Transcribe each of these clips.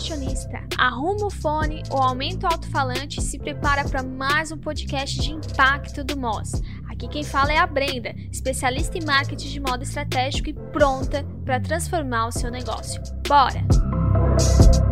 fashionista, arruma o fone ou aumenta o alto-falante e se prepara para mais um podcast de impacto do Moz. Aqui quem fala é a Brenda, especialista em marketing de moda estratégico e pronta para transformar o seu negócio. Bora!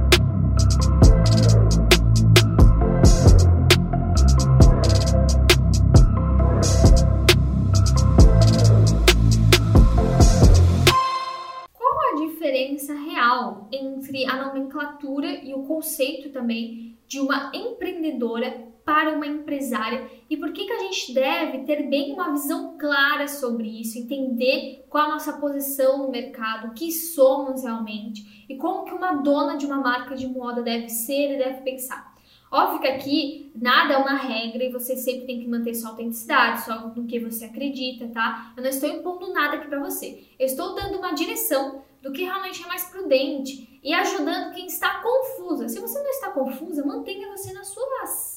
Entre a nomenclatura e o conceito também de uma empreendedora para uma empresária e por que, que a gente deve ter bem uma visão clara sobre isso, entender qual a nossa posição no mercado, o que somos realmente e como que uma dona de uma marca de moda deve ser e deve pensar. Óbvio que aqui nada é uma regra e você sempre tem que manter sua autenticidade, só no que você acredita, tá? Eu não estou impondo nada aqui para você. Eu estou dando uma direção do que realmente é mais prudente e ajudando quem está confusa. Se você não está confusa, mantenha você na sua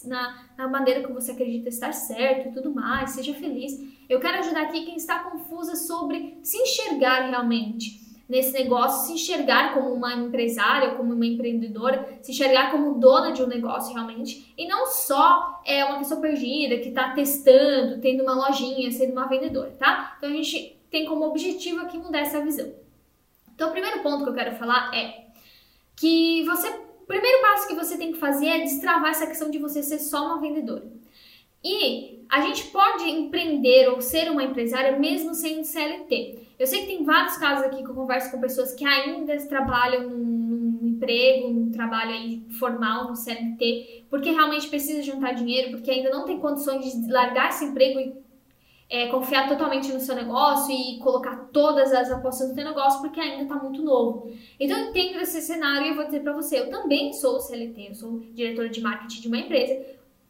na, na maneira que você acredita estar certo e tudo mais, seja feliz. Eu quero ajudar aqui quem está confusa sobre se enxergar realmente nesse negócio, se enxergar como uma empresária, como uma empreendedora, se enxergar como dona de um negócio realmente, e não só é uma pessoa perdida que está testando, tendo uma lojinha, sendo uma vendedora, tá? Então a gente tem como objetivo aqui mudar essa visão. Então, o primeiro ponto que eu quero falar é que você, o primeiro passo que você tem que fazer é destravar essa questão de você ser só uma vendedora. E a gente pode empreender ou ser uma empresária mesmo sendo CLT. Eu sei que tem vários casos aqui que eu converso com pessoas que ainda trabalham num, num emprego, num trabalho aí formal, no CLT, porque realmente precisa juntar dinheiro, porque ainda não tem condições de largar esse emprego e é, confiar totalmente no seu negócio e colocar todas as apostas no seu negócio porque ainda está muito novo. Então eu entendo esse cenário e eu vou dizer para você, eu também sou CLT, eu sou diretora de marketing de uma empresa,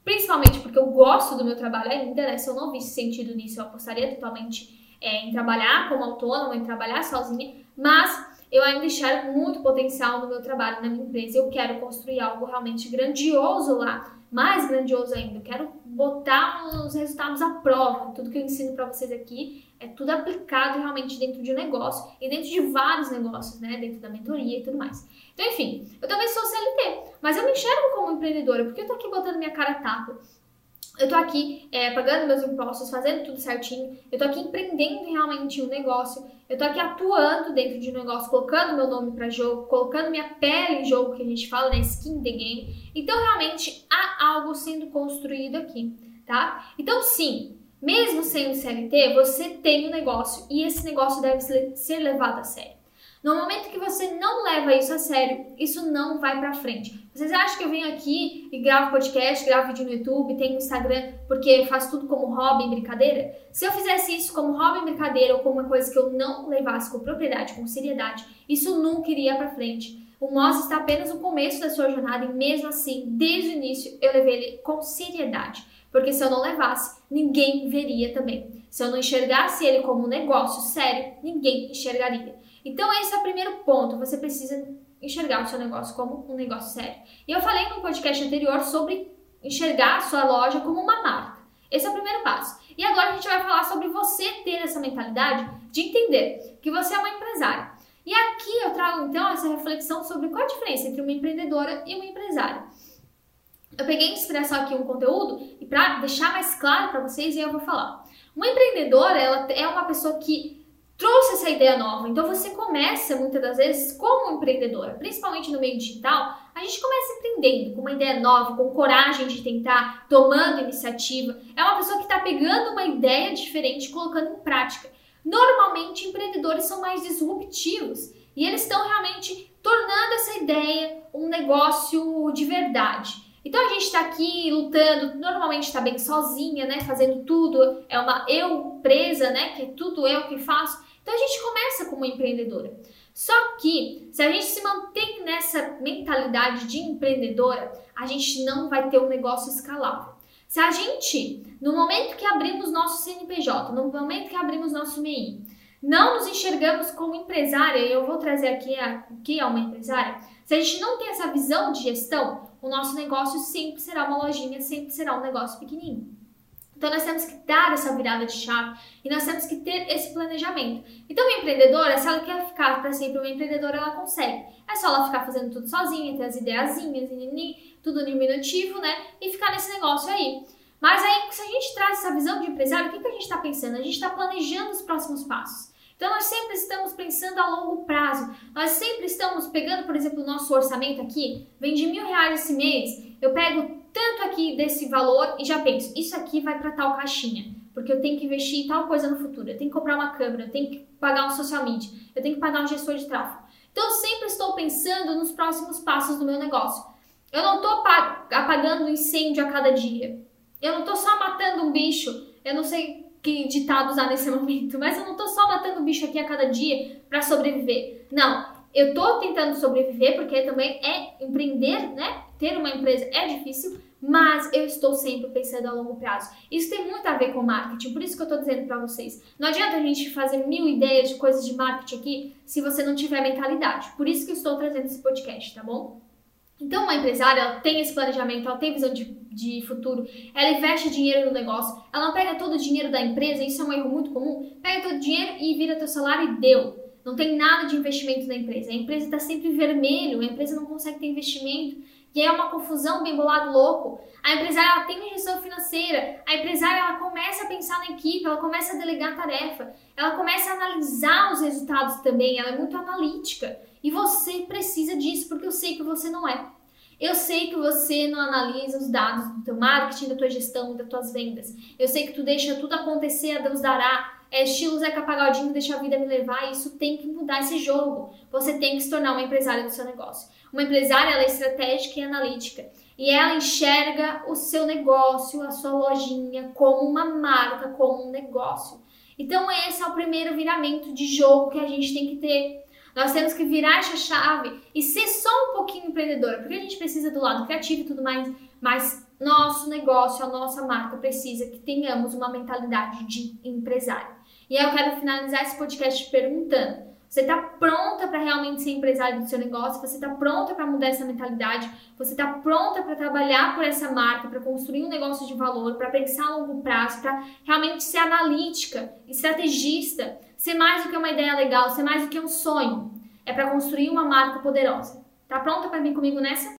principalmente porque eu gosto do meu trabalho ainda, né? Se eu não visse sentido nisso, eu apostaria totalmente é, em trabalhar como autônoma, em trabalhar sozinha, mas eu ainda enxergo muito potencial no meu trabalho, na minha empresa. Eu quero construir algo realmente grandioso lá, mais grandioso ainda. Eu quero botar os resultados à prova. Tudo que eu ensino para vocês aqui é tudo aplicado realmente dentro de um negócio e dentro de vários negócios, né? Dentro da mentoria e tudo mais. Então, enfim, eu também sou CLT, mas eu me enxergo como empreendedora, porque eu tô aqui botando minha cara tapa eu tô aqui é, pagando meus impostos, fazendo tudo certinho, eu tô aqui empreendendo realmente um negócio, eu tô aqui atuando dentro de um negócio, colocando meu nome para jogo, colocando minha pele em jogo, que a gente fala, né, skin the game. Então, realmente, há algo sendo construído aqui, tá? Então, sim, mesmo sendo CLT, você tem um negócio e esse negócio deve ser levado a sério. No momento que você não leva isso a sério, isso não vai para frente. Vocês acham que eu venho aqui e gravo podcast, gravo vídeo no YouTube, tenho Instagram porque faço tudo como hobby e brincadeira? Se eu fizesse isso como hobby e brincadeira ou como uma coisa que eu não levasse com propriedade, com seriedade, isso nunca iria para frente. O Moz está apenas no começo da sua jornada e mesmo assim, desde o início, eu levei ele com seriedade. Porque se eu não levasse, ninguém veria também. Se eu não enxergasse ele como um negócio sério, ninguém enxergaria. Então, esse é o primeiro ponto. Você precisa enxergar o seu negócio como um negócio sério. E eu falei no podcast anterior sobre enxergar a sua loja como uma marca. Esse é o primeiro passo. E agora a gente vai falar sobre você ter essa mentalidade de entender que você é uma empresária. E aqui eu trago então essa reflexão sobre qual a diferença entre uma empreendedora e uma empresária. Eu peguei inspiração aqui um conteúdo e para deixar mais claro para vocês eu vou falar. Uma empreendedora, ela é uma pessoa que trouxe essa ideia nova. Então você começa muitas das vezes como empreendedora, principalmente no meio digital, a gente começa empreendendo com uma ideia nova, com coragem de tentar, tomando iniciativa. É uma pessoa que está pegando uma ideia diferente colocando em prática. Normalmente empreendedores são mais disruptivos e eles estão realmente tornando essa ideia um negócio de verdade. Então a gente está aqui lutando, normalmente está bem sozinha, né? Fazendo tudo, é uma eu presa, né? Que é tudo eu que faço. Então a gente começa como empreendedora. Só que se a gente se mantém nessa mentalidade de empreendedora, a gente não vai ter um negócio escalável. Se a gente, no momento que abrimos nosso CNPJ, no momento que abrimos nosso MEI, não nos enxergamos como empresária, e eu vou trazer aqui o que é uma empresária, se a gente não tem essa visão de gestão, o nosso negócio sempre será uma lojinha, sempre será um negócio pequenininho. Então nós temos que dar essa virada de chave e nós temos que ter esse planejamento. Então uma empreendedora, se ela quer ficar para sempre uma empreendedora, ela consegue. É só ela ficar fazendo tudo sozinha, ter as ideiazinhas, tudo diminutivo, né? E ficar nesse negócio aí. Mas aí, se a gente traz essa visão de empresário, o que, que a gente está pensando? A gente está planejando os próximos passos. Então, nós sempre estamos pensando a longo prazo. Nós sempre estamos pegando, por exemplo, o nosso orçamento aqui, vem de mil reais esse mês, eu pego tanto aqui desse valor e já penso, isso aqui vai para tal caixinha, porque eu tenho que investir em tal coisa no futuro, eu tenho que comprar uma câmera, eu tenho que pagar um social media, eu tenho que pagar um gestor de tráfego. Então eu sempre estou pensando nos próximos passos do meu negócio. Eu não estou apagando incêndio a cada dia. Eu não estou só matando um bicho. Eu não sei que ditado usar nesse momento, mas eu não estou só matando um bicho aqui a cada dia para sobreviver. Não, eu estou tentando sobreviver porque também é empreender, né? Ter uma empresa é difícil, mas eu estou sempre pensando a longo prazo. Isso tem muito a ver com marketing, por isso que eu estou dizendo para vocês. Não adianta a gente fazer mil ideias de coisas de marketing aqui se você não tiver mentalidade. Por isso que eu estou trazendo esse podcast, tá bom? Então, uma empresária, ela tem esse planejamento, ela tem visão de, de futuro, ela investe dinheiro no negócio, ela não pega todo o dinheiro da empresa, isso é um erro muito comum, pega todo o dinheiro e vira teu salário e deu. Não tem nada de investimento na empresa. A empresa está sempre vermelho, a empresa não consegue ter investimento e é uma confusão bem bolado louco. A empresária ela tem uma gestão financeira, a empresária ela começa a pensar na equipe, ela começa a delegar tarefa, ela começa a analisar os resultados também, ela é muito analítica. E você precisa disso, porque eu sei que você não é. Eu sei que você não analisa os dados do teu marketing, da tua gestão, das tuas vendas. Eu sei que tu deixa tudo acontecer, a Deus dará. É estilo Zeca Pagodinho, deixa a vida me levar. E isso tem que mudar esse jogo. Você tem que se tornar uma empresária do seu negócio. Uma empresária ela é estratégica e analítica e ela enxerga o seu negócio, a sua lojinha como uma marca, como um negócio. Então esse é o primeiro viramento de jogo que a gente tem que ter. Nós temos que virar essa chave e ser só um pouquinho empreendedora, porque a gente precisa do lado criativo e tudo mais, mas nosso negócio, a nossa marca precisa que tenhamos uma mentalidade de empresário. E aí eu quero finalizar esse podcast perguntando: você está pronta para realmente ser empresária do seu negócio? Você está pronta para mudar essa mentalidade? Você está pronta para trabalhar por essa marca, para construir um negócio de valor, para pensar a longo prazo, para realmente ser analítica, estrategista, ser mais do que uma ideia legal, ser mais do que um sonho? É para construir uma marca poderosa. Tá pronta para vir comigo nessa?